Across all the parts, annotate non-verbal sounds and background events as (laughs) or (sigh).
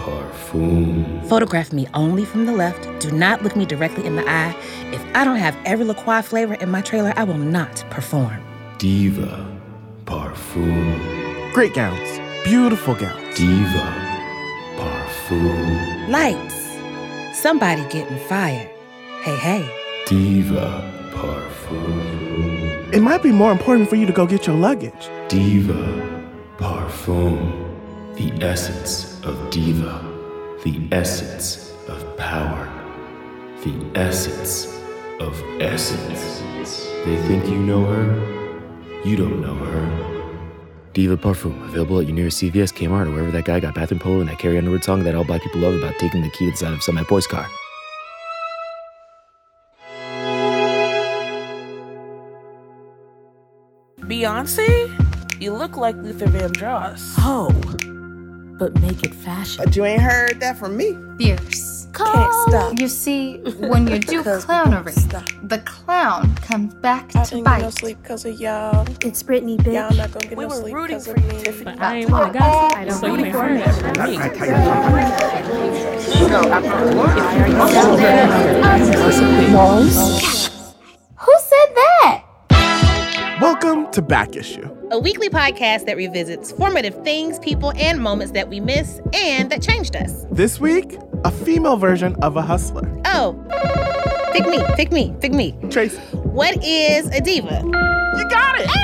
Parfum. Photograph me only from the left. Do not look me directly in the eye. If I don't have every La Croix flavor in my trailer, I will not perform. Diva Parfum. Great gowns. Beautiful gowns. Diva Parfum. Lights. Somebody getting fired. Hey, hey. Diva Parfum. It might be more important for you to go get your luggage. Diva Parfum. The essence of diva. The essence of power. The essence of essence. They think you know her. You don't know her. Diva Parfum, available at your nearest CVS, Kmart, or wherever that guy got Bath and Polo and that Carrie Underwood song that all black people love about taking the key to the side of some boy's car. Beyonce? You look like Luther Vandross. Oh, but make it fashion. But you ain't heard that from me. Fierce. Can't stop. You see, when you do (laughs) clownery, the clown comes back I to didn't get no bite. sleep because of y'all. It's Brittany, bitch. Y'all not gonna get We no were sleep rooting 'cause for of you, me. Tiffany. I ain't wanna gossip. Oh, I don't rooting for her. Who Welcome to Back Issue. a weekly podcast that revisits formative things, people, and moments that we miss and that changed us. This week, a female version of a hustler. Oh, pick me, pick me, pick me. Tracy. What is a diva? You got it! (laughs)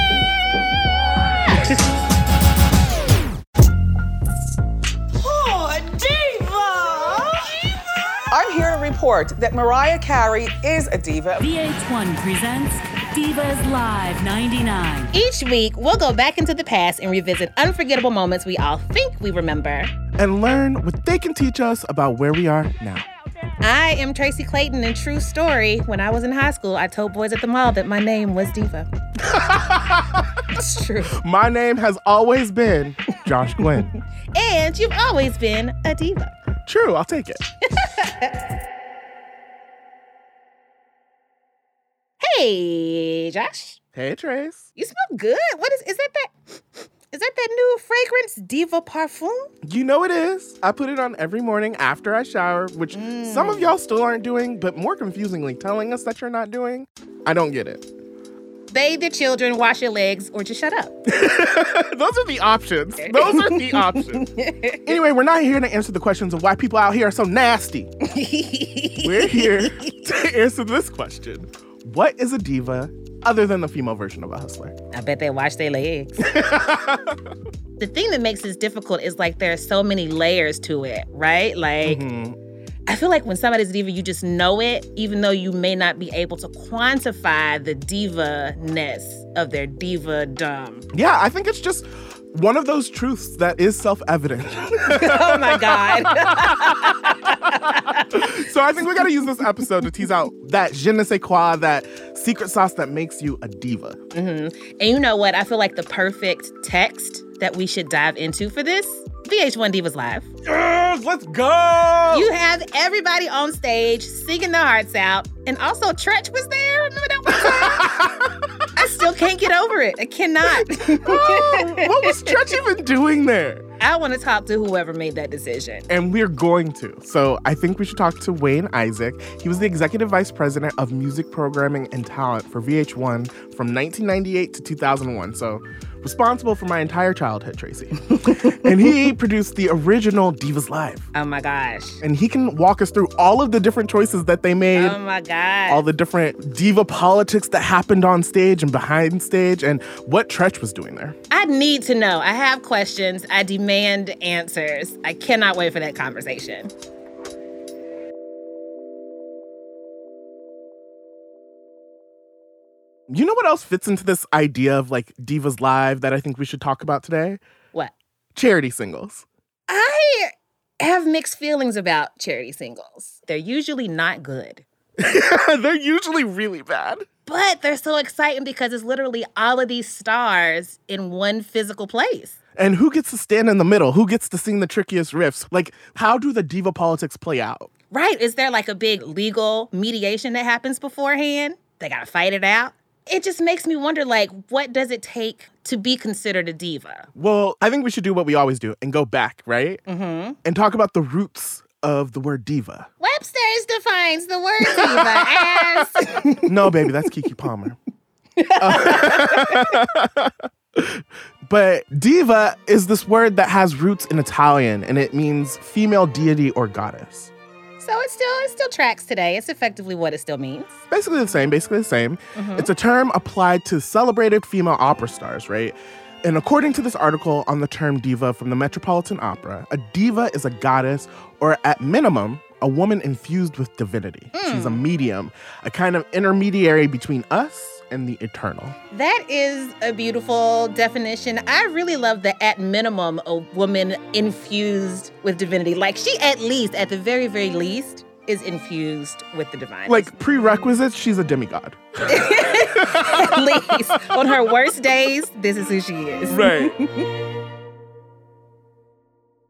Oh diva! Diva? I'm here to report that Mariah Carey is a diva. VH1 presents Divas Live 99. Each week, we'll go back into the past and revisit unforgettable moments we all think we remember. And learn what they can teach us about where we are now. I am Tracy Clayton, and true story, when I was in high school, I told boys at the mall that my name was Diva. (laughs) it's true. My name has always been Josh Glenn. And you've always been a diva. True, I'll take it. (laughs) Hey, Josh. Hey, Trace. You smell good. What is is that that is that that new fragrance Diva Parfum? You know it is. I put it on every morning after I shower, which some of mm. y'all still aren't doing, but more confusingly telling us that you're not doing. I don't get it. Bathe your children, wash your legs, or just shut up. (laughs) Those are the options. Those are the options. (laughs) Anyway, we're not here to answer the questions of why people out here are so nasty. (laughs) We're here to answer this question What is a diva other than the female version of a hustler? I bet they wash their legs. (laughs) the thing that makes this difficult is like there are so many layers to it, right? Like mm-hmm. I feel like when somebody's a diva, you just know it, even though you may not be able to quantify the diva-ness of their divadom. Yeah, I think it's just one of those truths that is self evident. (laughs) oh my God. (laughs) so I think we got to use this episode to tease out that je ne sais quoi, that secret sauce that makes you a diva. Mm-hmm. And you know what? I feel like the perfect text that we should dive into for this VH1 Divas Live. Yes, let's go. You have everybody on stage singing their hearts out. And also, Treach was there. Remember that one (laughs) I still can't get over it. I cannot. (laughs) oh, what was Treach even doing there? I want to talk to whoever made that decision. And we're going to. So I think we should talk to Wayne Isaak. He was the executive vice president of music programming and talent for VH1 from 1998 to 2001. So responsible for my entire childhood, Tracy. (laughs) and he produced the original Divas Live. Oh my gosh. And he can walk us through all of the different choices that they made. Oh my God. All the different diva politics that happened on stage and behind stage and what Treach was doing there. I need to know. I have questions. I demand answers. I cannot wait for that conversation. You know what else fits into this idea of like Divas Live that I think we should talk about today? What? Charity singles. I have mixed feelings about charity singles. They're usually not good. (laughs) they're usually really bad. But they're so exciting because it's literally all of these stars in one physical place. And who gets to stand in the middle? Who gets to sing the trickiest riffs? Like, how do the diva politics play out? Right. Is there like a big legal mediation that happens beforehand? They got to fight it out? It just makes me wonder like what does it take to be considered a diva? Well i think we should do what we always do and go back right? Mm-hmm. and talk about the roots of the word diva. Webster's defines the word diva as (laughs) (laughs) no baby that's keke palmer. Uh, (laughs) but diva is this word that has roots in italian and it means female deity or goddess so it still it still tracks today. It's effectively what it still means. Basically the same, basically the same. Mm-hmm. It's a term applied to celebrated female opera stars, right? And according to this article on the term diva from the Metropolitan Opera, a diva is a goddess or at minimum a woman infused with divinity. Mm. She's a hmm. medium, a kind of intermediary between us and the eternal. That is a beautiful definition. I really love that at minimum, a woman infused with divinity. Like she, at least, at the very, very least, is infused with the divine. Like prerequisites, she's a demigod. (laughs) at least. On her worst days, this is who she is. Right. (laughs)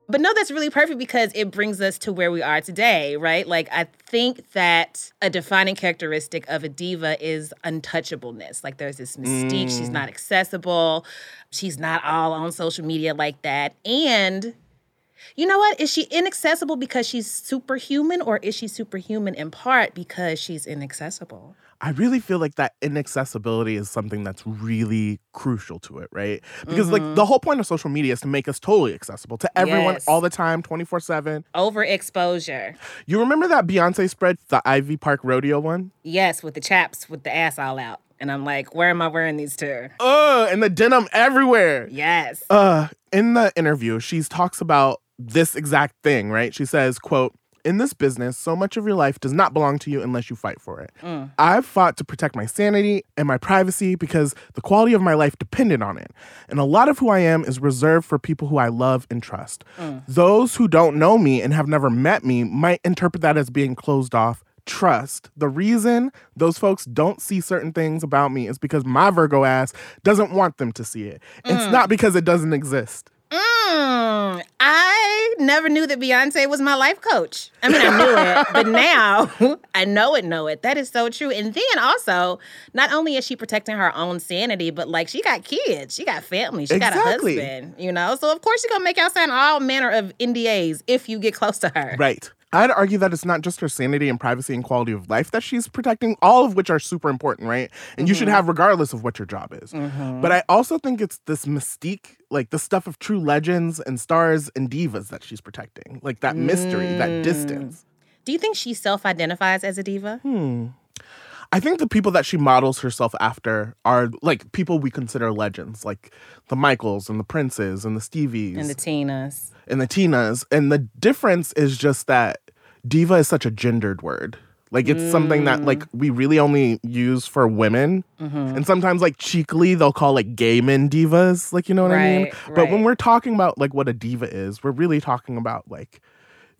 But no, that's really perfect because it brings us to where we are today, right? Like, I think that a defining characteristic of a diva is untouchableness. Like, there's this mystique. Mm. She's not accessible. She's not all on social media like that. And you know what? Is she inaccessible because she's superhuman, or is she superhuman in part because she's inaccessible? I really feel like that inaccessibility is something that's really crucial to it, right? Because mm-hmm. like the whole point of social media is to make us totally accessible to everyone yes. all the time, 24/7. Overexposure. You remember that Beyonce spread, the Ivy Park rodeo one? Yes, with the chaps with the ass all out. And I'm like, where am I wearing these to? Uh, and the denim everywhere. Yes. Uh, in the interview, she talks about this exact thing, right? She says, quote, in this business, so much of your life does not belong to you unless you fight for it. Mm. I've fought to protect my sanity and my privacy because the quality of my life depended on it. And a lot of who I am is reserved for people who I love and trust. Mm. Those who don't know me and have never met me might interpret that as being closed off. Trust. The reason those folks don't see certain things about me is because my Virgo ass doesn't want them to see it. Mm. It's not because it doesn't exist. Mm, I never knew that Beyonce was my life coach. I mean, I knew it, but (laughs) now I know it, know it. That is so true. And then also, not only is she protecting her own sanity, but like she got kids, she got family, she exactly. got a husband, you know? So, of course, she's gonna make y'all sign all manner of NDAs if you get close to her. Right. I'd argue that it's not just her sanity and privacy and quality of life that she's protecting, all of which are super important, right? And mm-hmm. you should mm-hmm. have regardless of what your job is. Mm-hmm. But I also think it's this mystique, like the stuff of true legends and stars and divas that she's protecting, like that mystery, mm. that distance. Do you think she self identifies as a diva? Hmm. I think the people that she models herself after are like people we consider legends, like the Michaels and the Princes and the Stevies and the Tinas and the Tinas. And the difference is just that diva is such a gendered word. Like it's mm. something that like mm. we really only use for women. Mm-hmm. And sometimes like cheekily they'll call like gay men divas, like you know what right, I mean? But right. when we're talking about like what a diva is, we're really talking about like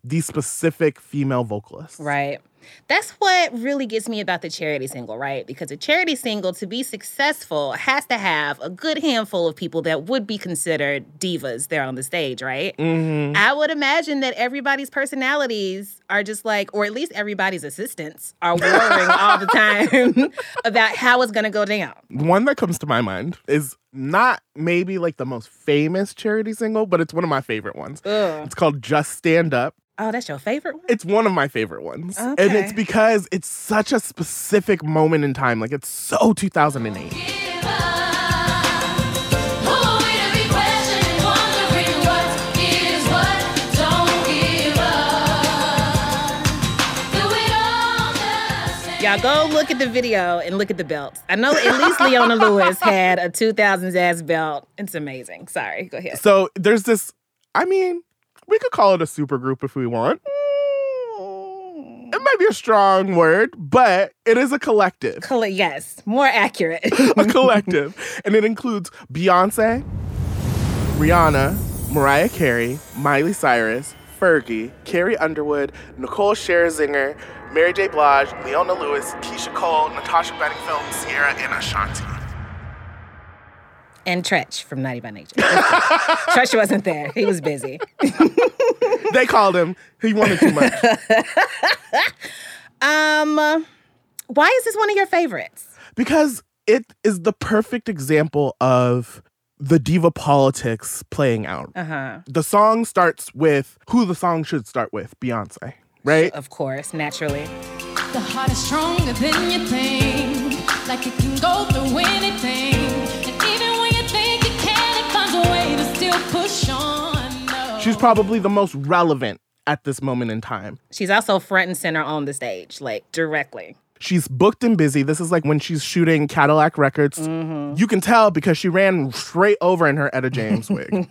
these specific female vocalists. Right. That's what really gets me about the charity single, right? Because a charity single, to be successful, has to have a good handful of people that would be considered divas there on the stage, right? Mm-hmm. I would imagine that everybody's personalities are just like, or at least everybody's assistants are (laughs) worrying all the time (laughs) about how it's gonna go down. One that comes to my mind is not maybe like the most famous charity single, but it's one of my favorite ones. Ugh. It's called Just Stand Up. Oh, that's your favorite one? It's one of my favorite ones. And Okay. it's because it's such a specific moment in time. Like it's so 2008. Y'all go look at the video and look at the belts. I know at least Leona (laughs) Lewis had a 2000s ass belt. It's amazing. Sorry, go ahead. So there's this, I mean, we could call it a super group if we want. It might be a strong word, but it is a collective. Coll- yes, more accurate. (laughs) a collective. And it includes Beyonce, Rihanna, Mariah Carey, Miley Cyrus, Fergie, Carrie Underwood, Nicole Scherzinger, Mary J. Blige, Leona Lewis, Keyshia Cole, Natasha Bedingfield, Ciara, and Ashanti. And Treach from Naughty by Nature. (laughs) Treach wasn't there. He was busy. (laughs) They called him. He wanted too much. (laughs) Um, why is this one of your favorites? because it is the perfect example of the diva politics playing out. Uh-huh. The song starts with who the song should start with, Beyonce, right? Of course, naturally. The heart is stronger than you think. Like it can go through anything. She's probably the most relevant at this moment in time. She's also front and center on the stage, like directly. She's booked and busy. This is like when she's shooting Cadillac Records. Mm-hmm. You can tell because she ran straight over in her Etta James (laughs) wig.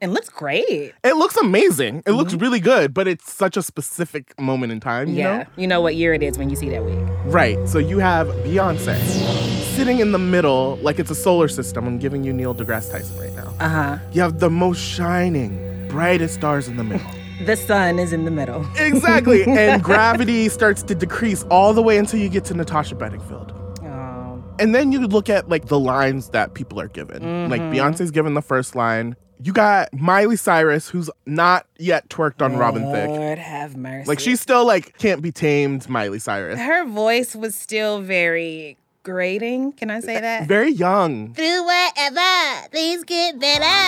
And looks great. it looks amazing. It looks really good, but it's such a specific moment in time, you Mm-hmm. yeah. know? You know what year it is when you see that wig. Right. So you have Beyonce sitting in the middle like it's a solar system. I'm giving you Neil deGrasse Tyson right now. Uh-huh. You have the most shining, brightest stars in the middle. (laughs) The sun is in the middle. (laughs) exactly. And gravity starts to decrease all the way until you get to Natasha Bedingfield. Oh. And then you look at like the lines that people are given. Like Mhm. Beyonce's given the first line. You got Miley Cyrus, who's not yet twerked on Robin Thicke. Lord have mercy. Like she's still like can't be tamed, Miley Cyrus. her voice was still very grating. Can I say that? Very young. Do whatever. Things get better.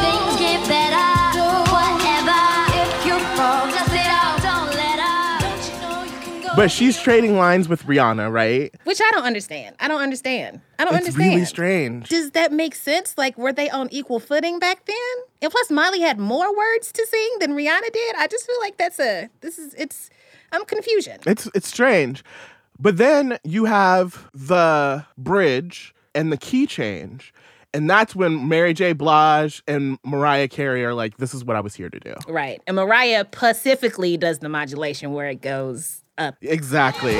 Things get better. Do whatever. If you fall, just it out. Don't let up. Don't you know you can go. But she's trading lines with Rihanna, right? Which I don't understand. I don't understand. I don't understand. it's understand. really strange. Does that make sense? Like, were they on equal footing back then? And plus, Miley had more words to sing than Rihanna did. I just feel like that's a, this is, it's, I'm confusion. It's it's strange. But then you have the bridge and the key change. And that's when Mary J. Blige and Mariah Carey are like, this is what I was here to do. Right. And Mariah pacifically does the modulation where it goes up. Exactly.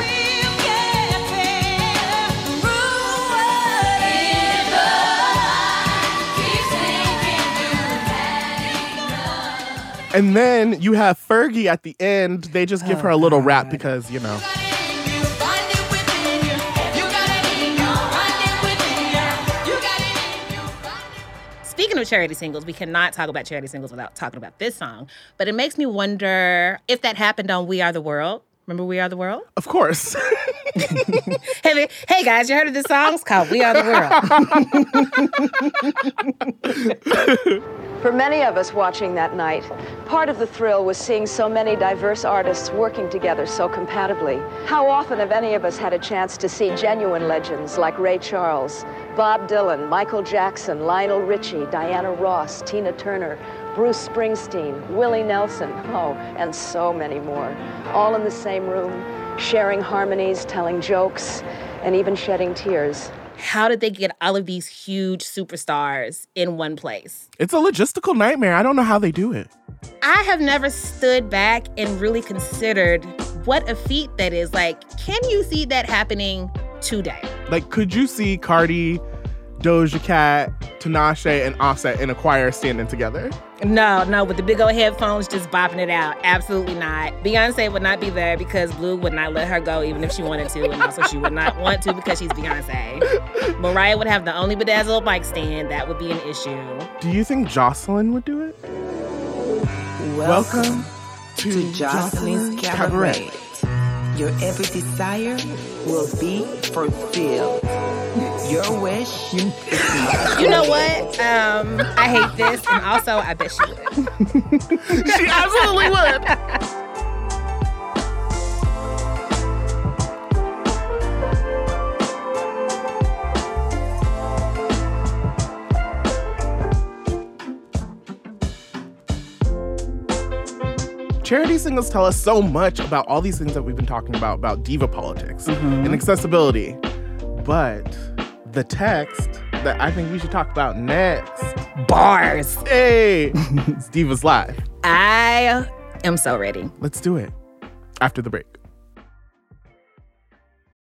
And then you have Fergie at the end. They just give her a little rap oh, because, you know. Speaking of charity singles, we cannot talk about charity singles without talking about this song. But it makes me wonder if that happened on We Are the World. Remember We Are the World? Of course. (laughs) (laughs) hey, hey guys, you heard of this song? It's called We Are the World. (laughs) For many of us watching that night, part of the thrill was seeing so many diverse artists working together so compatibly. How often have any of us had a chance to see genuine legends like Ray Charles, Bob Dylan, Michael Jackson, Lionel Richie, Diana Ross, Tina Turner, Bruce Springsteen, Willie Nelson, oh, and so many more, all in the same room, sharing harmonies, telling jokes, and even shedding tears. How did they get all of these huge superstars in one place? It's a logistical nightmare. I don't know how they do it. I have never stood back and really considered what a feat that is. Like, can you see that happening today? Like, could you see Cardi, Doja Cat, Tinashe and Offset in a choir standing together. No, no, with the big old headphones just bopping it out. Absolutely not. Beyonce would not be there because Blue would not let her go even if she wanted to. And also, she would not (laughs) want to because she's Beyonce. (laughs) Mariah would have the only bedazzled mic stand. That would be an issue. Do you think Jocelyn would do it? Welcome, to, to Jocelyn's Cabaret. Your every desire will be fulfilled. Your wish. You know what? Um, I hate this, and also I bet she would. she absolutely would. (laughs) charity singles tell us so much about all these things that we've been talking about about diva politics mm-hmm. and accessibility. But the text that i think we should talk about next. Bars. Hey (laughs) it's divas live. I am so ready. Let's do it. After the break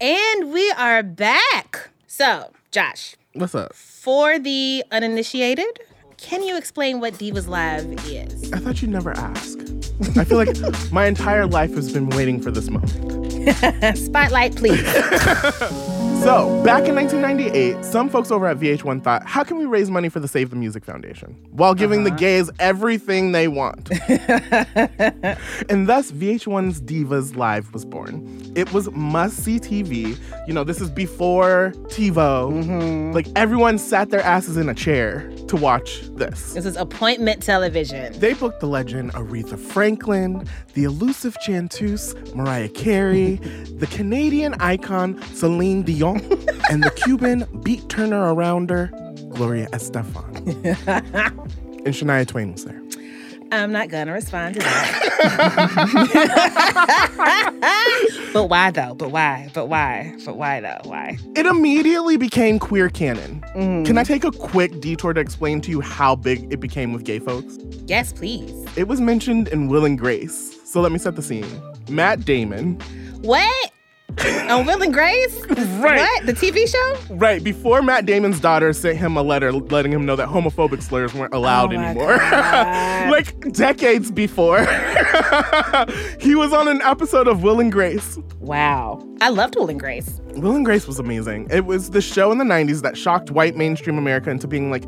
And we are back. So, Josh. What's up? For the uninitiated, can you explain what Divas Live is? I thought you'd never ask. I feel like (laughs) my entire life has been waiting for this moment. Spotlight, please. (laughs) So, back in 1998, some folks over at VH1 thought, how can we raise money for the Save the Music Foundation while giving uh-huh. the gays everything they want? (laughs) and thus, VH1's Divas Live was born. It was must see TV. You know, this is before TiVo. Mm-hmm. Like, everyone sat their asses in a chair to watch this. This is appointment television. They booked the legend Aretha Franklin, the elusive chanteuse Mariah Carey, the Canadian icon Celine Dion and the Cuban beat turner around her, Gloria Estefan. and Shania Twain was there. I'm not gonna respond to that. (laughs) but why though? But why? But why? But why though? Why? It immediately became queer canon. Mm. Can I take a quick detour to explain to you how big it became with gay folks? Yes, please. It was mentioned in Will and Grace. So let me set the scene. Matt Damon. What? (laughs) on oh, Will and Grace? Right. What? The TV show? Right. Before Matt Damon's daughter sent him a letter letting him know that homophobic slurs weren't allowed oh anymore. (laughs) like decades before. (laughs) he was on an episode of Will and Grace. Wow. I loved Will and Grace. Will and Grace was amazing. It was the show in the 90s that shocked white mainstream America into being like,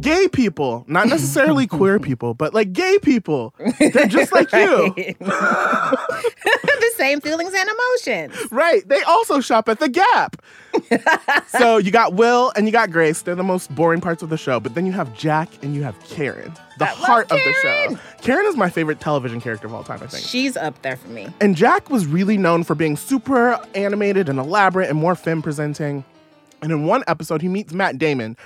gay people, not necessarily (laughs) queer people, but like gay people. They're just like you. (laughs) the same feelings and emotions. Right. They also shop at the Gap. (laughs) so you got Will and you got Grace. They're the most boring parts of the show. But then you have Jack and you have Karen, the heart of the show. Karen is my favorite television character of all time, I think. She's up there for me. And Jack was really known for being super animated and elaborate and more femme presenting. And in one episode, he meets Matt Damon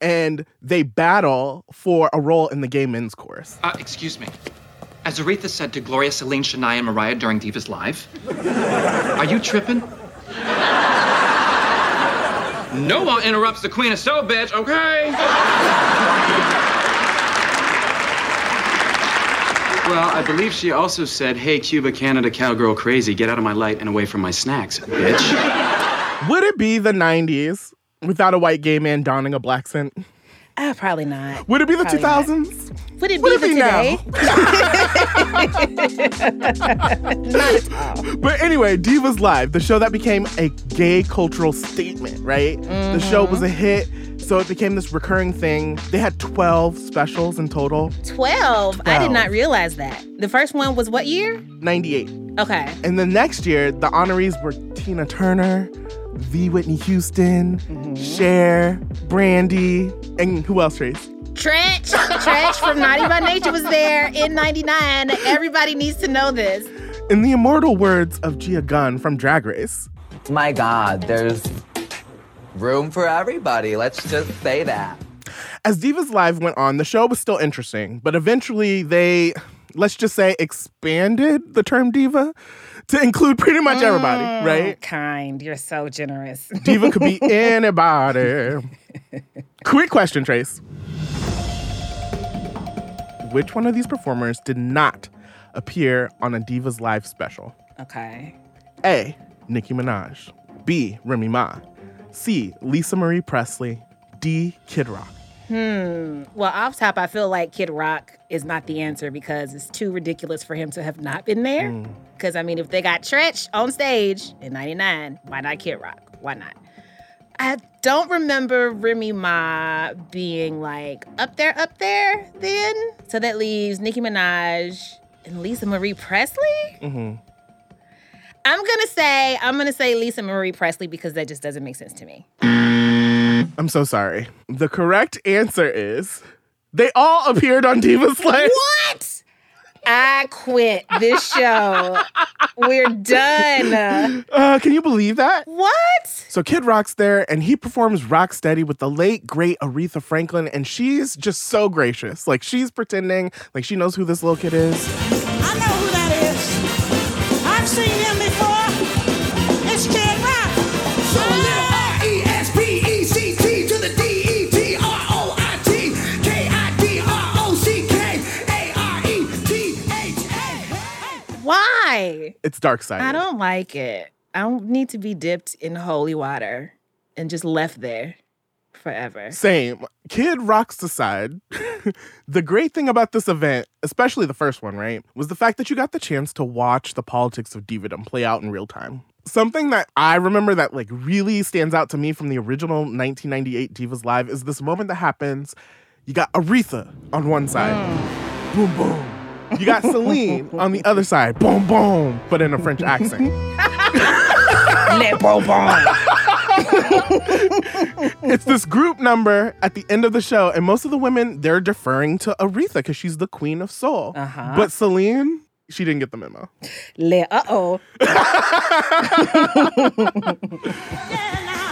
and they battle for a role in the gay men's chorus. Uh, excuse me. As Aretha said to Gloria, Celine, Shania, and Mariah during Divas Live, are you tripping? No one interrupts the queen of soul, bitch, okay? Well, I believe she also said, hey, Cuba, Canada, cowgirl crazy, get out of my light and away from my snacks, bitch. Would it be the 90s without a white gay man donning a black scent? Uh, probably not. Would it be the 2000s? not. Would it Would be it the be today? (laughs) all. But anyway, Divas Live, the show that became a gay cultural statement, right? The show was a hit, so it became this recurring thing. They had 12 specials in total, 12. I did not realize that. The first one was what year? 98. Okay. And the next year, the honorees were Tina Turner, V. Whitney Houston, mm-hmm. Cher, Brandy, and who else, Trace? Treach. Treach from Naughty by Nature was there in 99. Everybody needs to know this. In the immortal words of Gia Gunn from Drag Race, My God, there's room for everybody. Let's just say that. as Divas Live went on, the show was still interesting, but eventually they, let's just say, expanded the term diva to include pretty much everybody, right? Kind. You're so generous. Diva could be (laughs) anybody. Quick question, Trace. Which one of these performers did not appear on a Divas Live special? Okay. A. Nicki Minaj. B. Remy Ma. C. Lisa Marie Presley. D. Kid Rock. Hmm. Well, off top, I feel like Kid Rock is not the answer because it's too ridiculous for him to have not been there. Mm. Because, I mean, if they got Treach on stage in 99, why not Kid Rock? Why not? I don't remember Remy Ma being like up there, up there then. So that leaves Nicki Minaj and Lisa Marie Presley. Mm-hmm. I'm gonna say I'm gonna say Lisa Marie Presley because that just doesn't make sense to me. I'm so sorry. The correct answer is they all appeared on Divas Live. What? I quit this show. We're done. Uh, can you believe that? What? So Kid Rock's there and he performs Rock Steady with the late great Aretha Franklin and she's just so gracious. Like she's pretending like she knows who this little kid is. I know who that is. I've seen him Why? It's Dark Side. I don't like it. I don't need to be dipped in holy water and just left there forever. Same. Kid Rock's aside, (laughs) the great thing about this event, especially the first one, right, was the fact that you got the chance to watch the politics of divadom play out in real time. Something that I remember that like really stands out to me from the original 1998 Divas Live is this moment that happens. You got Aretha on one side, mm. boom boom. You got Celine on the other side, boom boom, but in a French accent. Le bonbon. it's this group number at the end of the show, and most of the women they're deferring to Aretha because she's the queen of soul. Uh-huh. But Celine, she didn't get the memo. Le uh oh. (laughs)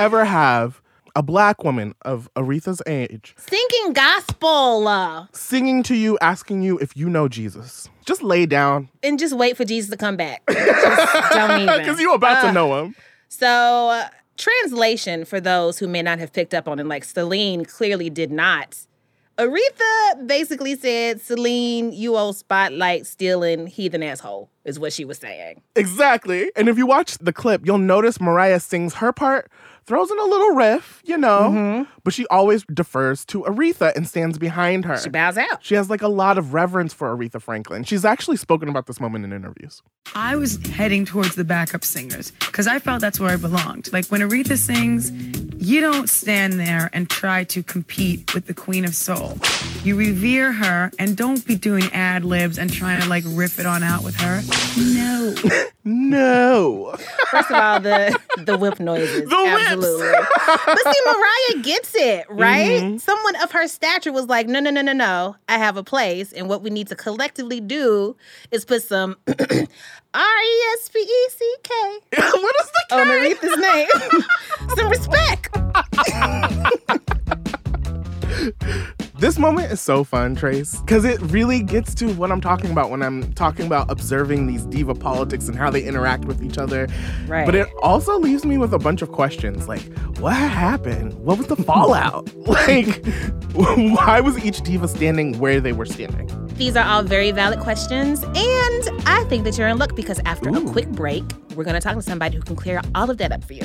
ever have a black woman of Aretha's age Singing gospel uh, singing to you, asking you if you know Jesus, just lay down and just wait for Jesus to come back. (laughs) Don't even. because you're about to Uh, know him. So, uh, translation for those who may not have picked up on it, like Celine clearly did not. Aretha basically said, Celine, you old spotlight stealing heathen asshole, is what she was saying. Exactly. And if you watch the clip, you'll notice Mariah sings her part throws in a little riff, you know, Mm-hmm. but she always defers to Aretha and stands behind her. She bows out. She has like a lot of reverence for Aretha Franklin. She's actually spoken about this moment in interviews. I was heading towards the backup singers because I felt that's where I belonged. Like when Aretha sings, you don't stand there and try to compete with the Queen of Soul. You revere her and don't be doing ad libs and trying to like riff it on out with her. No. (laughs) no. First of all, the the whip (laughs) noises. The whips. Absolutely. (laughs) but see, Mariah gets it, right? Mhm. Someone of her stature was like, no, no, no, no, no. I have a place. And what we need to collectively do is put some (clears throat) R E S P E C K. (laughs) What is the K? On Aretha's name. (laughs) some respect. This moment is so fun, Trace, because it really gets to what I'm talking about when I'm talking about observing these diva politics and how they interact with each other. Right. But it also leaves me with a bunch of questions like, what happened? What was the fallout? (laughs) like, why was each diva standing where they were standing? These are all very valid questions. And I think that you're in luck because after a quick break, we're going to talk to somebody who can clear all of that up for you.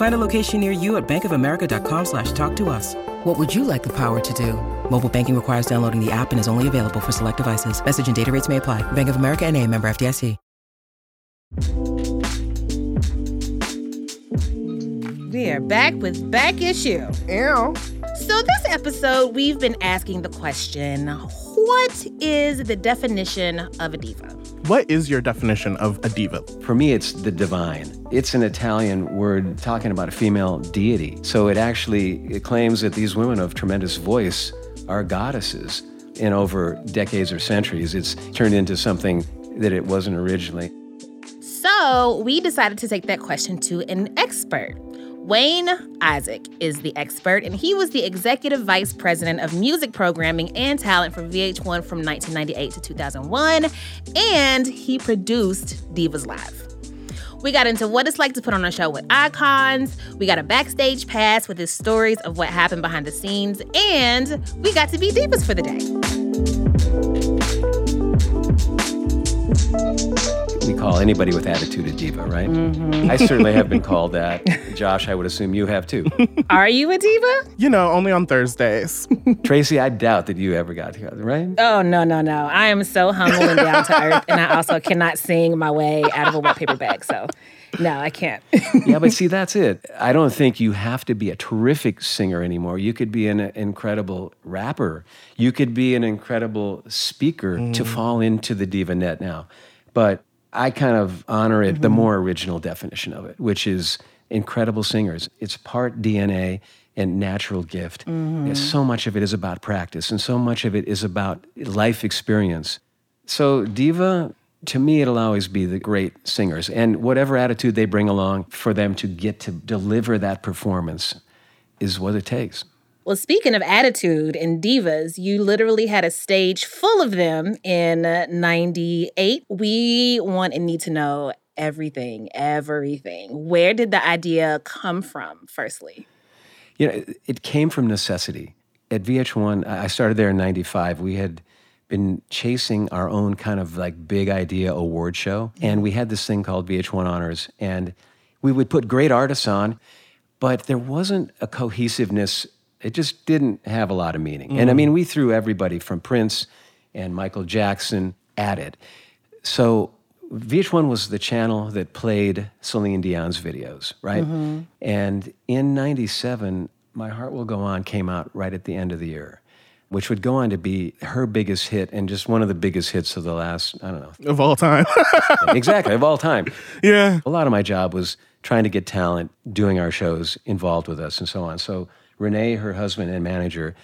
Find a location near you at bankofamerica.com slash talk to us. What would you like the power to do? Mobile banking requires downloading the app and is only available for select devices. Message and data rates may apply. Bank of America and a member FDIC. We are back with Back Issue. Ew. So, this episode, we've been asking the question what is the definition of a diva? What is your definition of a diva? For me, it's the divine. It's an Italian word talking about a female deity. So it actually it claims that these women of tremendous voice are goddesses. And over decades or centuries, it's turned into something that it wasn't originally. So, we decided to take that question to an expert. Wayne Isaak is the expert, and he was the executive vice president of music programming and talent for VH1 from 1998 to 2001, and he produced Divas Live. We got into what it's like to put on a show with icons. We got a backstage pass with his stories of what happened behind the scenes, and we got to be divas for the day. We call anybody with attitude a diva, right? I certainly have been called that. (laughs) Josh, I would assume you have too. Are you a diva? You know, only on Thursdays. (laughs) Tracy, I doubt that you ever got here, right? Oh, no, no, no. I am so humble and down to earth, and I also cannot sing my way out of a wet paper bag. So, no, I can't. (laughs) yeah, but see, that's it. I don't think you have to be a terrific singer anymore. You could be an incredible rapper. You could be an incredible speaker Mm. to fall into the diva net now. But I kind of honor it, the Mm-hmm. more original definition of it, which is incredible singers. It's part DNA and natural gift. Mm-hmm. Yeah, so much of it is about practice, and so much of it is about life experience. So, diva, to me, it'll always be the great singers, and whatever attitude they bring along for them to get to deliver that performance is what it takes. Well, speaking of attitude and divas, you literally had a stage full of them in uh, 98. We want and need to know everything, everything. Where did the idea come from, firstly? You know, it- came from necessity. At VH1, I I started there in 95. We had been chasing our own kind of like big idea award show. And we had this thing called VH1 Honors. And we would put great artists on, but there wasn't a cohesiveness. It just didn't have a lot of meaning. And I Mm. mean, we threw everybody from Prince and Michael Jackson at it. So VH1 was the channel that played Celine Dion's videos, right? Mhm. And in 97, My Heart Will Go On came out right at the end of the year. which would go on to be her biggest hit and just one of the biggest hits of the last, I don't know. Of all time. (laughs) exactly, of all time. (laughs) Yeah. A lot of my job was trying to get talent doing our shows involved with us and so on. So Renee, her husband and manager,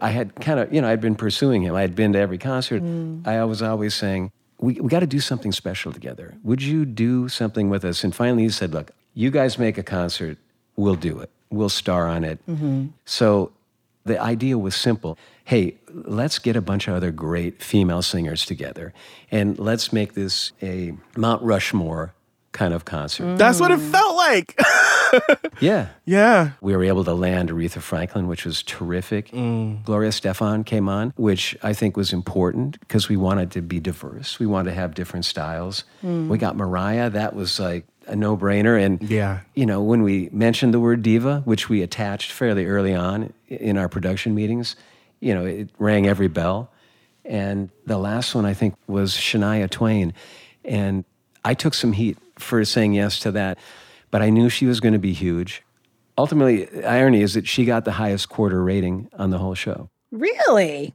I had kind of, you know, I'd been pursuing him. I had been to every concert. I was always saying, we, we got to do something special together. Would you do something with us? And finally he said, look, you guys make a concert, we'll do it. We'll star on it. Mm-hmm. So the idea was simple. Hey, let's get a bunch of other great female singers together and let's make this a Mount Rushmore kind of concert. That's what it felt like. (laughs) Yeah. Yeah. We were able to land Aretha Franklin, which was terrific. Gloria Estefan came on, which I think was important because we wanted to be diverse. We wanted to have different styles. Mm. We got Mariah. That was like a no brainer. And, Yeah. you know, when we mentioned the word diva, which we attached fairly early on in our production meetings, you know, it rang every bell. And the last one, I think, was Shania Twain. And I took some heat for saying yes to that, but I knew she was going to be huge. Ultimately, the irony is that she got the highest quarter rating on the whole show. Really?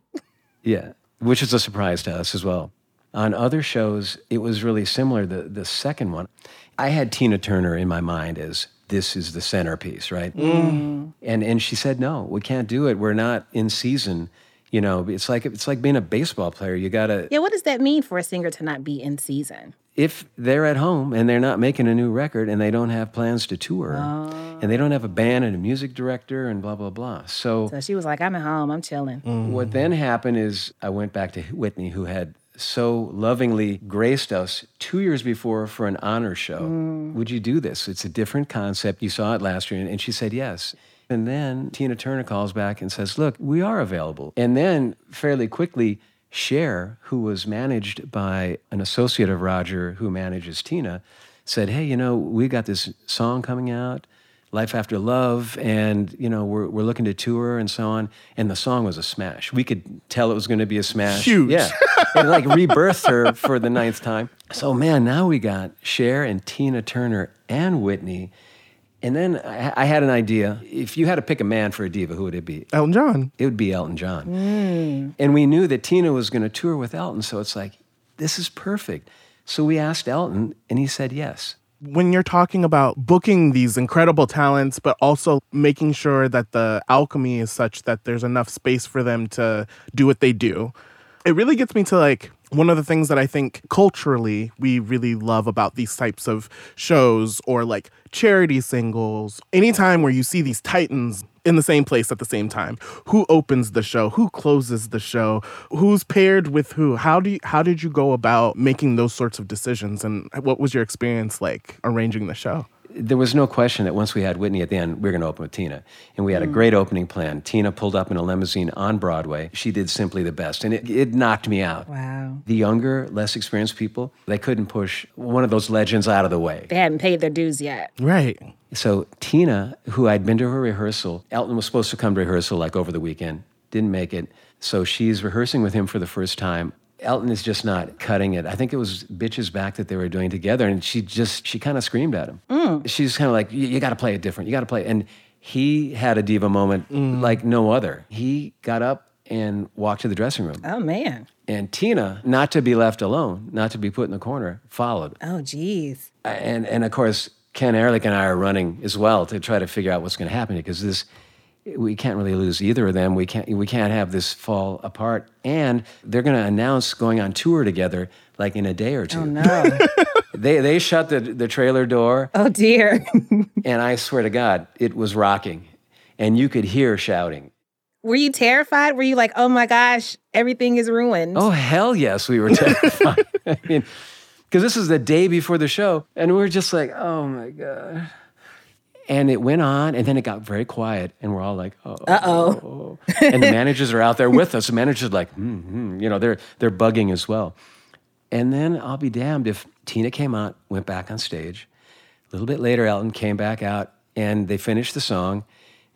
Yeah, which is a surprise to us as well. On other shows, it was really similar. The, the second one, I had Tina Turner in my mind as this is the centerpiece, right? Mm. And and she said, no, we can't do it. We're not in season. You know, it's like it's like being a baseball player. You gotta Yeah, what does that mean for a singer to not be in season? If they're at home and they're not making a new record and they don't have plans to tour and they don't have a band and a music director and blah blah blah. So So she was like, I'm at home, I'm chilling. Mm-hmm. what then happened is I went back to Whitney, who had so lovingly graced us two years before for an honor show. Mm. Would you do this? It's a different concept. You saw it last year. And she said yes. And then Tina Turner calls back and says, Look, we are available. And then fairly quickly, Cher, who was managed by an associate of Roger who manages Tina, said, Hey, you know, we got this song coming out. Life After Love, and you know we're we're looking to tour and so on. And the song was a smash. We could tell it was going to be a smash. Huge. yeah. It like rebirthed her for the ninth time. So man, now we got Cher and Tina Turner and Whitney. And then I, I had an idea. If you had to pick a man for a diva, who would it be? Elton John. It would be Elton John. Mm. And we knew that Tina was going to tour with Elton, so it's like this is perfect. So we asked Elton, and he said yes. when you're talking about booking these incredible talents, but also making sure that the alchemy is such that there's enough space for them to do what they do, it really gets me to like one of the things that I think culturally we really love about these types of shows or like charity singles. Anytime where you see these titans in the same place at the same time, who opens the show, who closes the show, who's paired with who? How do you, how did you go about making those sorts of decisions and what was your experience like arranging the show? There was no question that once we had Whitney at the end, we were going to open with Tina. And we had a Mm. great opening plan. Tina pulled up in a limousine on Broadway. She did simply the best, and it, it knocked me out. Wow. The younger, less experienced people, they couldn't push one of those legends out of the way. They hadn't paid their dues yet. Right. So Tina, who I'd been to her rehearsal, Elton was supposed to come to rehearsal like over the weekend, didn't make it. So she's rehearsing with him for the first time. Elton is just not cutting it. I think it was Bitch Is Back that they were doing together, and she just she kind of screamed at him. Mm. She's kind of like, "You, got to play it different. You got to play." It. And he had a diva moment like no other. He got up and walked to the dressing room, Oh man. and Tina, not to be left alone, not to be put in the corner, followed. Oh geez. And and of course, Ken Ehrlich and I are running as well to try to figure out what's going to happen because this we can't really lose either of them. We can't we can't have this fall apart. And they're going to announce going on tour together like in a day or two. Oh no. (laughs) They they shut the the trailer door oh dear. (laughs) and I swear to God, it was rocking. And you could hear shouting. Were you terrified? Were you like, oh my gosh, everything is ruined? Oh hell yes, we were (laughs) terrified. I mean, because this is the day before the show, and we were just like, oh my god. And it went on, and then it got very quiet, and we're all like, oh. Uh-oh. and the managers are out there with us. The managers are like, mm-hmm. you know, they're they're bugging as well. And then I'll be damned if Tina came out, went back on stage. A little bit later, Elton came back out, and they finished the song,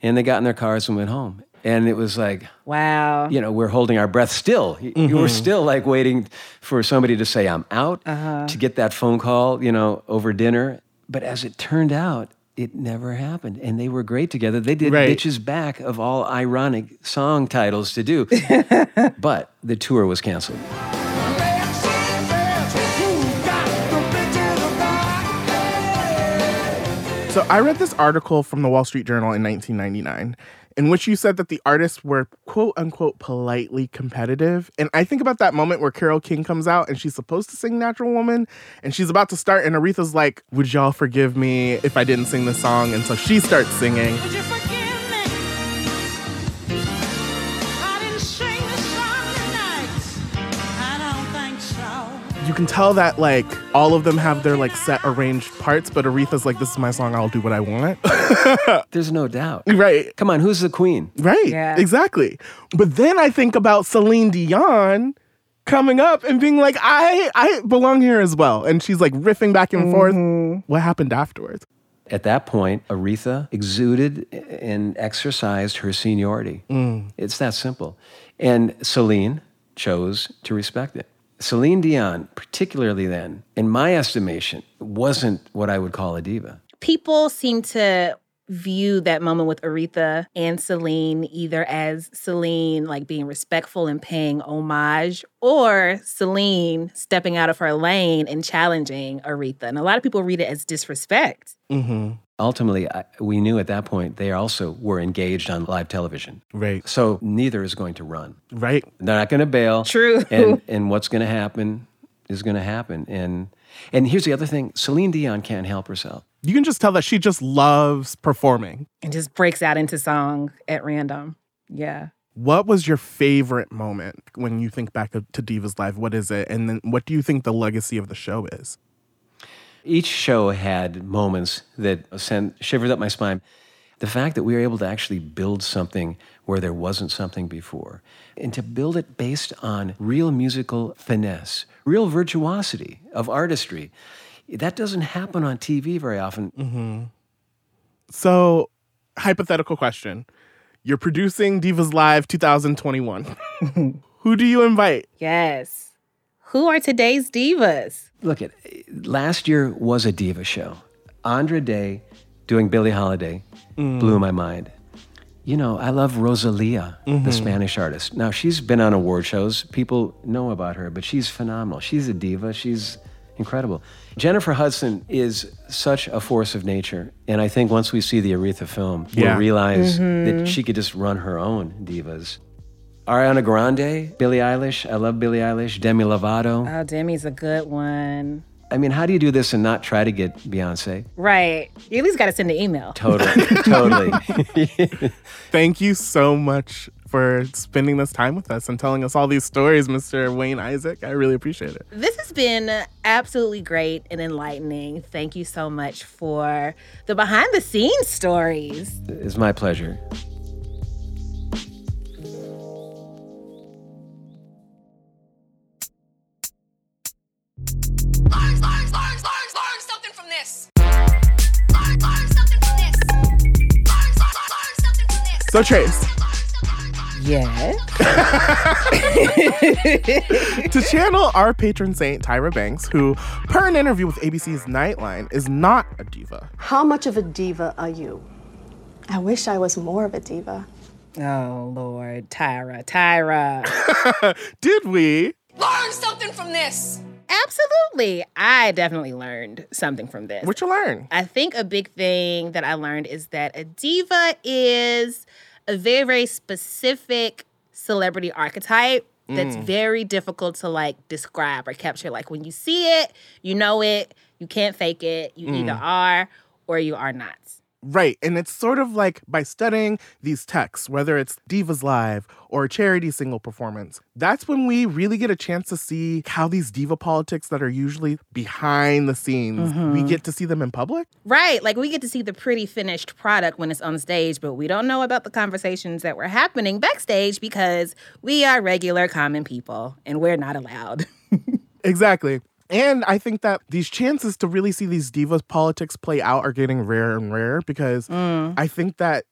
and they got in their cars and went home. And it was like, Wow. you know, we're holding our breath still. You you were Mhm. still like waiting for somebody to say, I'm out, Uh-huh. to get that phone call, you know, over dinner. But as it turned out, it never happened. And they were great together. They did Right. Bitch Is Back of all ironic song titles to do. (laughs) but the tour was canceled. So I read this article from the Wall Street Journal in 1999 in which you said that the artists were quote unquote politely competitive. And I think about that moment where Carole King comes out and she's supposed to sing Natural Woman and she's about to start and Aretha's like, "Would y'all forgive me if I didn't sing this song?" And so she starts singing. You can tell that like all of them have their like set arranged parts, but Aretha's like, "This is my song. I'll do what I want." (laughs) There's no doubt. Right. Come on, who's the queen? Right. Yeah. Exactly. But then I think about Celine Dion coming up and being like, I I belong here as well. And she's like riffing back and forth. What happened afterwards? At that point, Aretha exuded and exercised her seniority. Mm. It's that simple. And Celine chose to respect it. Celine Dion, particularly then, in my estimation, wasn't what I would call a diva. People seem to view that moment with Aretha and Celine either as Celine like being respectful and paying homage or Celine stepping out of her lane and challenging Aretha. And a lot of people read it as disrespect. Mm-hmm. Ultimately, I, we knew at that point they also were engaged on live television. Right. So neither is going to run. Right. They're not going to bail. True. And and what's going to happen is going to happen. And and here's the other thing: Celine Dion can't help herself. You can just tell that she just loves performing. And just breaks out into song at random. Yeah. What was your favorite moment when you think back to Divas Live? What is it? And then what do you think the legacy of the show is? Each show had moments that sent shivers up my spine. The fact that we were able to actually build something where there wasn't something before, and to build it based on real musical finesse, real virtuosity of artistry, that doesn't happen on TV very often. Mm-hmm. So, hypothetical question. You're producing Divas Live 2021. (laughs) Who do you invite? Yes. Who are today's divas? Look at last year was a diva show. Andra Day doing Billie Holiday Mm. blew my mind. You know, I love Rosalia, the Mhm. Spanish artist. Now she's been on award shows. People know about her, but she's phenomenal. She's a diva. She's incredible. Jennifer Hudson is such a force of nature, and I think once we see the Aretha film, Yeah. we'll realize Mhm. that she could just run her own divas. Ariana Grande, Billie Eilish. I love Billie Eilish. Demi Lovato. Oh, Demi's a good one. I mean, how do you do this and not try to get Beyonce? Right. You at least got to send an email. Totally, totally. (laughs) (laughs) Thank you so much for spending this time with us and telling us all these stories, Mr. Wayne Isaak. I really appreciate it. This has been absolutely great and enlightening. Thank you so much for the behind the scenes stories. It's my pleasure. So, Trace, Yes. (laughs) (laughs) to channel our patron saint, Tyra Banks, who, per an interview with ABC's Nightline, is not a diva. How much of a diva are you? I wish I was more of a diva. Oh, Lord. Tyra, Tyra. (laughs) Did we? Learn something from this. Absolutely. I definitely learned something from this. What you learn? I think a big thing that I learned is that a diva is a very, very specific celebrity archetype that's Mm. very difficult to like describe or capture. Like when you see it, you know it, you can't fake it. You either Mm. are or you are not. Right. And it's sort of like by studying these texts, whether it's Divas Live or a charity single performance, that's when we really get a chance to see how these diva politics that are usually behind the scenes, we Mhm. get to see them in public. Right. Like we get to see the pretty finished product when it's on stage, but we don't know about the conversations that were happening backstage because we are regular common people and we're not allowed. (laughs) Exactly. And I think that these chances to really see these divas politics play out are getting rarer and rarer because mm. I think that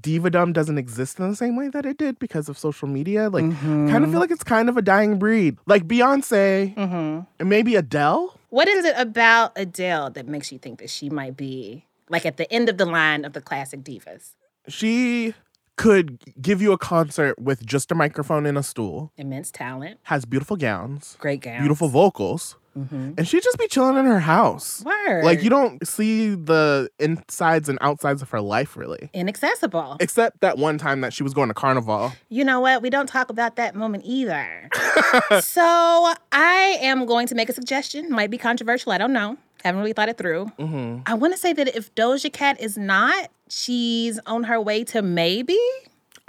divadom doesn't exist in the same way that it did because of social media. Like, kind of mm-hmm. feel like it's kind of a dying breed. Like Beyonce mm-hmm. and maybe Adele. What is it about Adele that makes you think that she might be like at the end of the line of the classic divas. She could give you a concert with just a microphone and a stool, Immense talent, has beautiful gowns, great gowns. beautiful vocals, Mhm. and she'd just be chilling in her house. Word. Like you don't see the insides and outsides of her life really. Inaccessible. Except that one time that she was going to carnival. You know what? We don't talk about that moment either. (laughs) so I am going to make a suggestion. Might be controversial. I don't know. Haven't really thought it through. Mm-hmm. I want to say that if Doja Cat is not, she's on her way to maybe.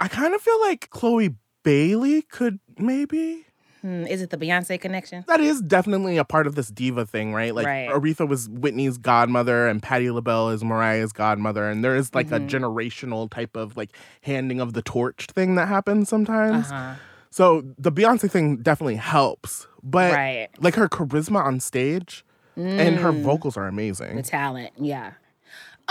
I kind of feel like Chloe Bailey could maybe. Hmm, is it the Beyonce connection? That is definitely a part of this diva thing, right? Like Right. Aretha was Whitney's godmother and Patti LaBelle is Mariah's godmother. And there is like Mhm. a generational type of like handing of the torch thing that happens sometimes. Uh-huh. So the Beyonce thing definitely helps. But Right. like her charisma on stage and her Mm. vocals are amazing. The talent, yeah.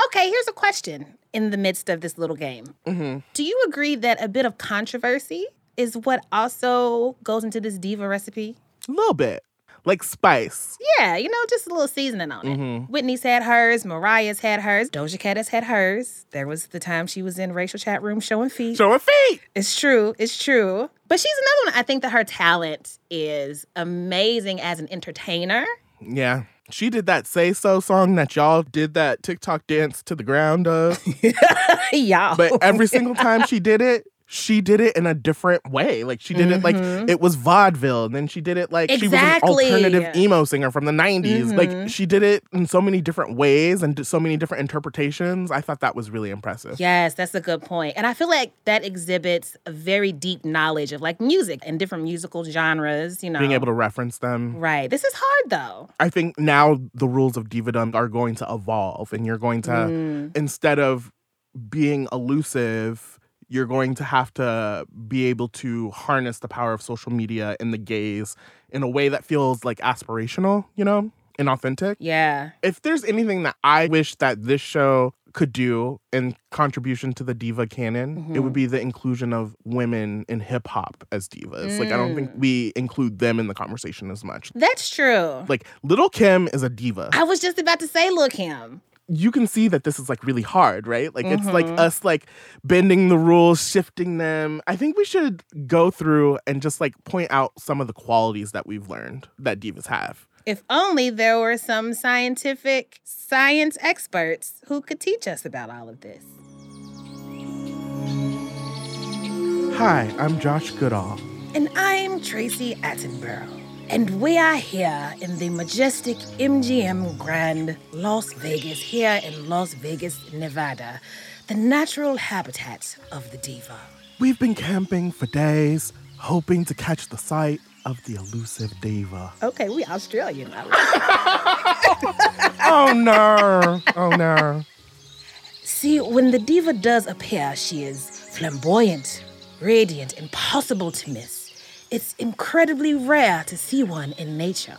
Okay, here's a question in the midst of this little game. hmm Do you agree that a bit of controversy is what also goes into this diva recipe? A little bit. Like spice. Yeah, you know, just a little seasoning on it. Mhm. Whitney's had hers, Mariah's had hers, Doja Cat has had hers. There was the time she was in racial chat room showing feet. Showing feet. It's true, it's true. But she's another one. I think that her talent is amazing as an entertainer. Yeah. She did that Say So song that y'all did that TikTok dance to the ground of. (laughs) yeah. But every single time she did it, she did it in a different way. Like she did it like Mhm. it was vaudeville. And then she did it like she was an alternative emo singer from the 90s. Mhm. Like she did it in so many different ways and so many different interpretations. I thought that was really impressive. Yes, that's a good point. And I feel like that exhibits a very deep knowledge of like music and different musical genres, you know. Being able to reference them. Right. This is hard though. I think now the rules of divadom are going to evolve and you're going to Mm. instead of being elusive you're going to have to be able to harness the power of social media and the gaze in a way that feels like aspirational, you know, and authentic. Yeah. If there's anything that I wish that this show could do in contribution to the diva canon, it Mhm. would be the inclusion of women in hip hop as divas. Like I don't think Mm. we include them in the conversation as much. That's true. Like Lil' Kim is a diva. I was just about to say, Lil' Kim. You can see that this is like really hard, right? Like it's like Mhm. us like bending the rules, shifting them. I think we should go through and just like point out some of the qualities that we've learned that divas have. If only there were some scientific science experts who could teach us about all of this. Hi, I'm Josh Goodall. And I'm Tracy Attenborough. And we are here in the majestic MGM Grand Las Vegas, here in Las Vegas, Nevada, the natural habitat of the diva. We've been camping for days, hoping to catch the sight of the elusive diva. Okay, we Australian. oh no. Oh no. See, when the diva does appear, she is flamboyant, radiant, impossible to miss. It's incredibly rare to see one in nature.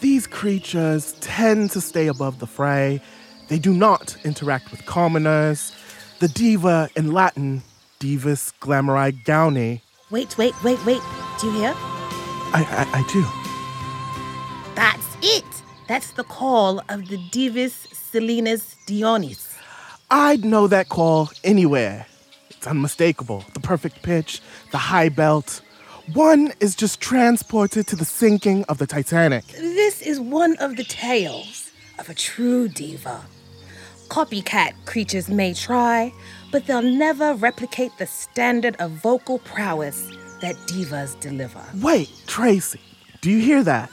These creatures tend to stay above the fray. They do not interact with commoners. The diva in Latin, divus glamouri gauni. Wait, wait, wait, wait. Do you hear? I, I, I do. That's it. That's the call of the Divus Selenas Dionis. I'd know that call anywhere. It's unmistakable. The perfect pitch, the high belt. One is just transported to the sinking of the Titanic. This is one of the tales of a true diva. Copycat creatures may try, but they'll never replicate the standard of vocal prowess that divas deliver. Wait, Tracy, do you hear that?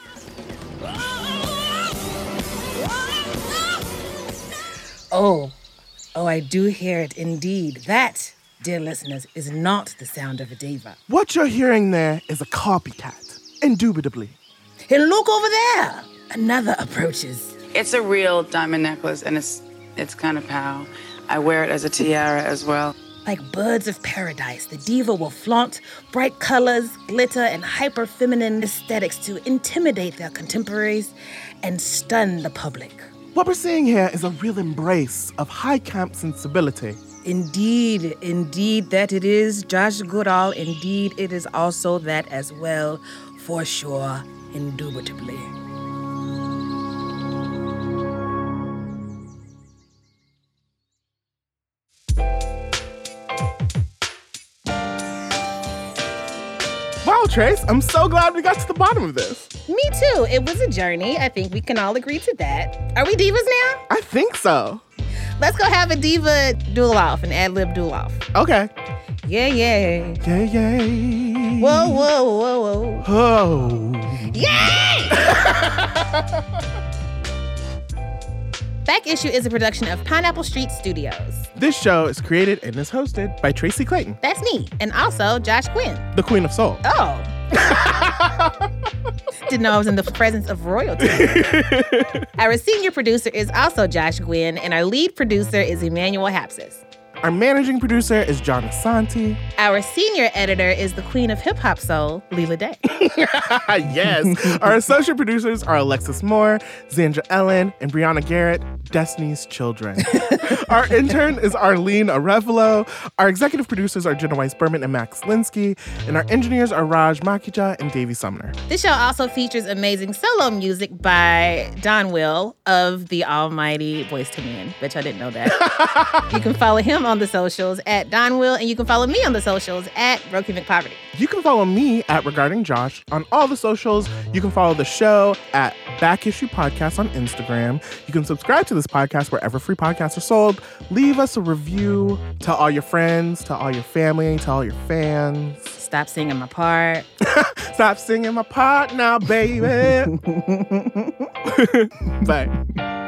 Oh, oh, I do hear it indeed. That, dear listeners, is not the sound of a diva. What you're hearing there is a copycat, indubitably. And look over there! Another approaches. It's a real diamond necklace, and it's it's kind of pow. I wear it as a tiara as well. Like birds of paradise, the diva will flaunt bright colors, glitter, and hyper feminine aesthetics to intimidate their contemporaries and stun the public. What we're seeing here is a real embrace of high camp sensibility. Indeed, indeed, that it is, Josh Goodall. Indeed, it is also that as well, for sure, indubitably. Wow, Trace, I'm so glad we got to the bottom of this. Me too. It was a journey. I think we can all agree to that. Are we divas now? I think so. Let's go have a diva duel off, an ad lib duel off. Okay. Yeah, yeah. Yeah, yeah. Whoa, whoa, whoa, whoa. Oh. Yay! (laughs) Back Issue is a production of Pineapple Street Studios. This show is created and is hosted by Tracy Clayton, That's me. And also Josh Gwynn. the Queen of Soul. Oh. (laughs) Didn't know I was in the presence of royalty. (laughs) our senior producer is also Josh Gwynn, and our lead producer is Emmanuel Hapsis. Our managing producer is John Asante. Our senior editor is the queen of hip hop soul, Leila Day. (laughs) yes. Our associate producers are Alexis Moore, Zandra Ellen, and Brianna Garrett, Destiny's Children. (laughs) Our intern is Arlene Arevalo. Our executive producers are Jenna Weiss Berman and Max Linsky. And our engineers are Raj Makhija and Davey Sumner. This show also features amazing solo music by Don Will of the almighty Boyz II Men. Bet I didn't know that. (laughs) you can follow him on the socials at Don Will, and you can follow me on the socials at Brokey McPoverty. You can follow me at Regarding Josh on all the socials. You can follow the show at Back Issue Podcast on Instagram. You can subscribe to this podcast wherever free podcasts are sold. Leave us a review. Tell all your friends, tell all your family, tell all your fans. Stop singing my part. (laughs) Stop singing my part now, baby. (laughs) Bye.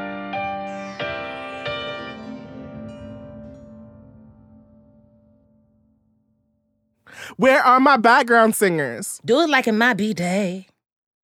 Where are my background singers? Do it like it might be day.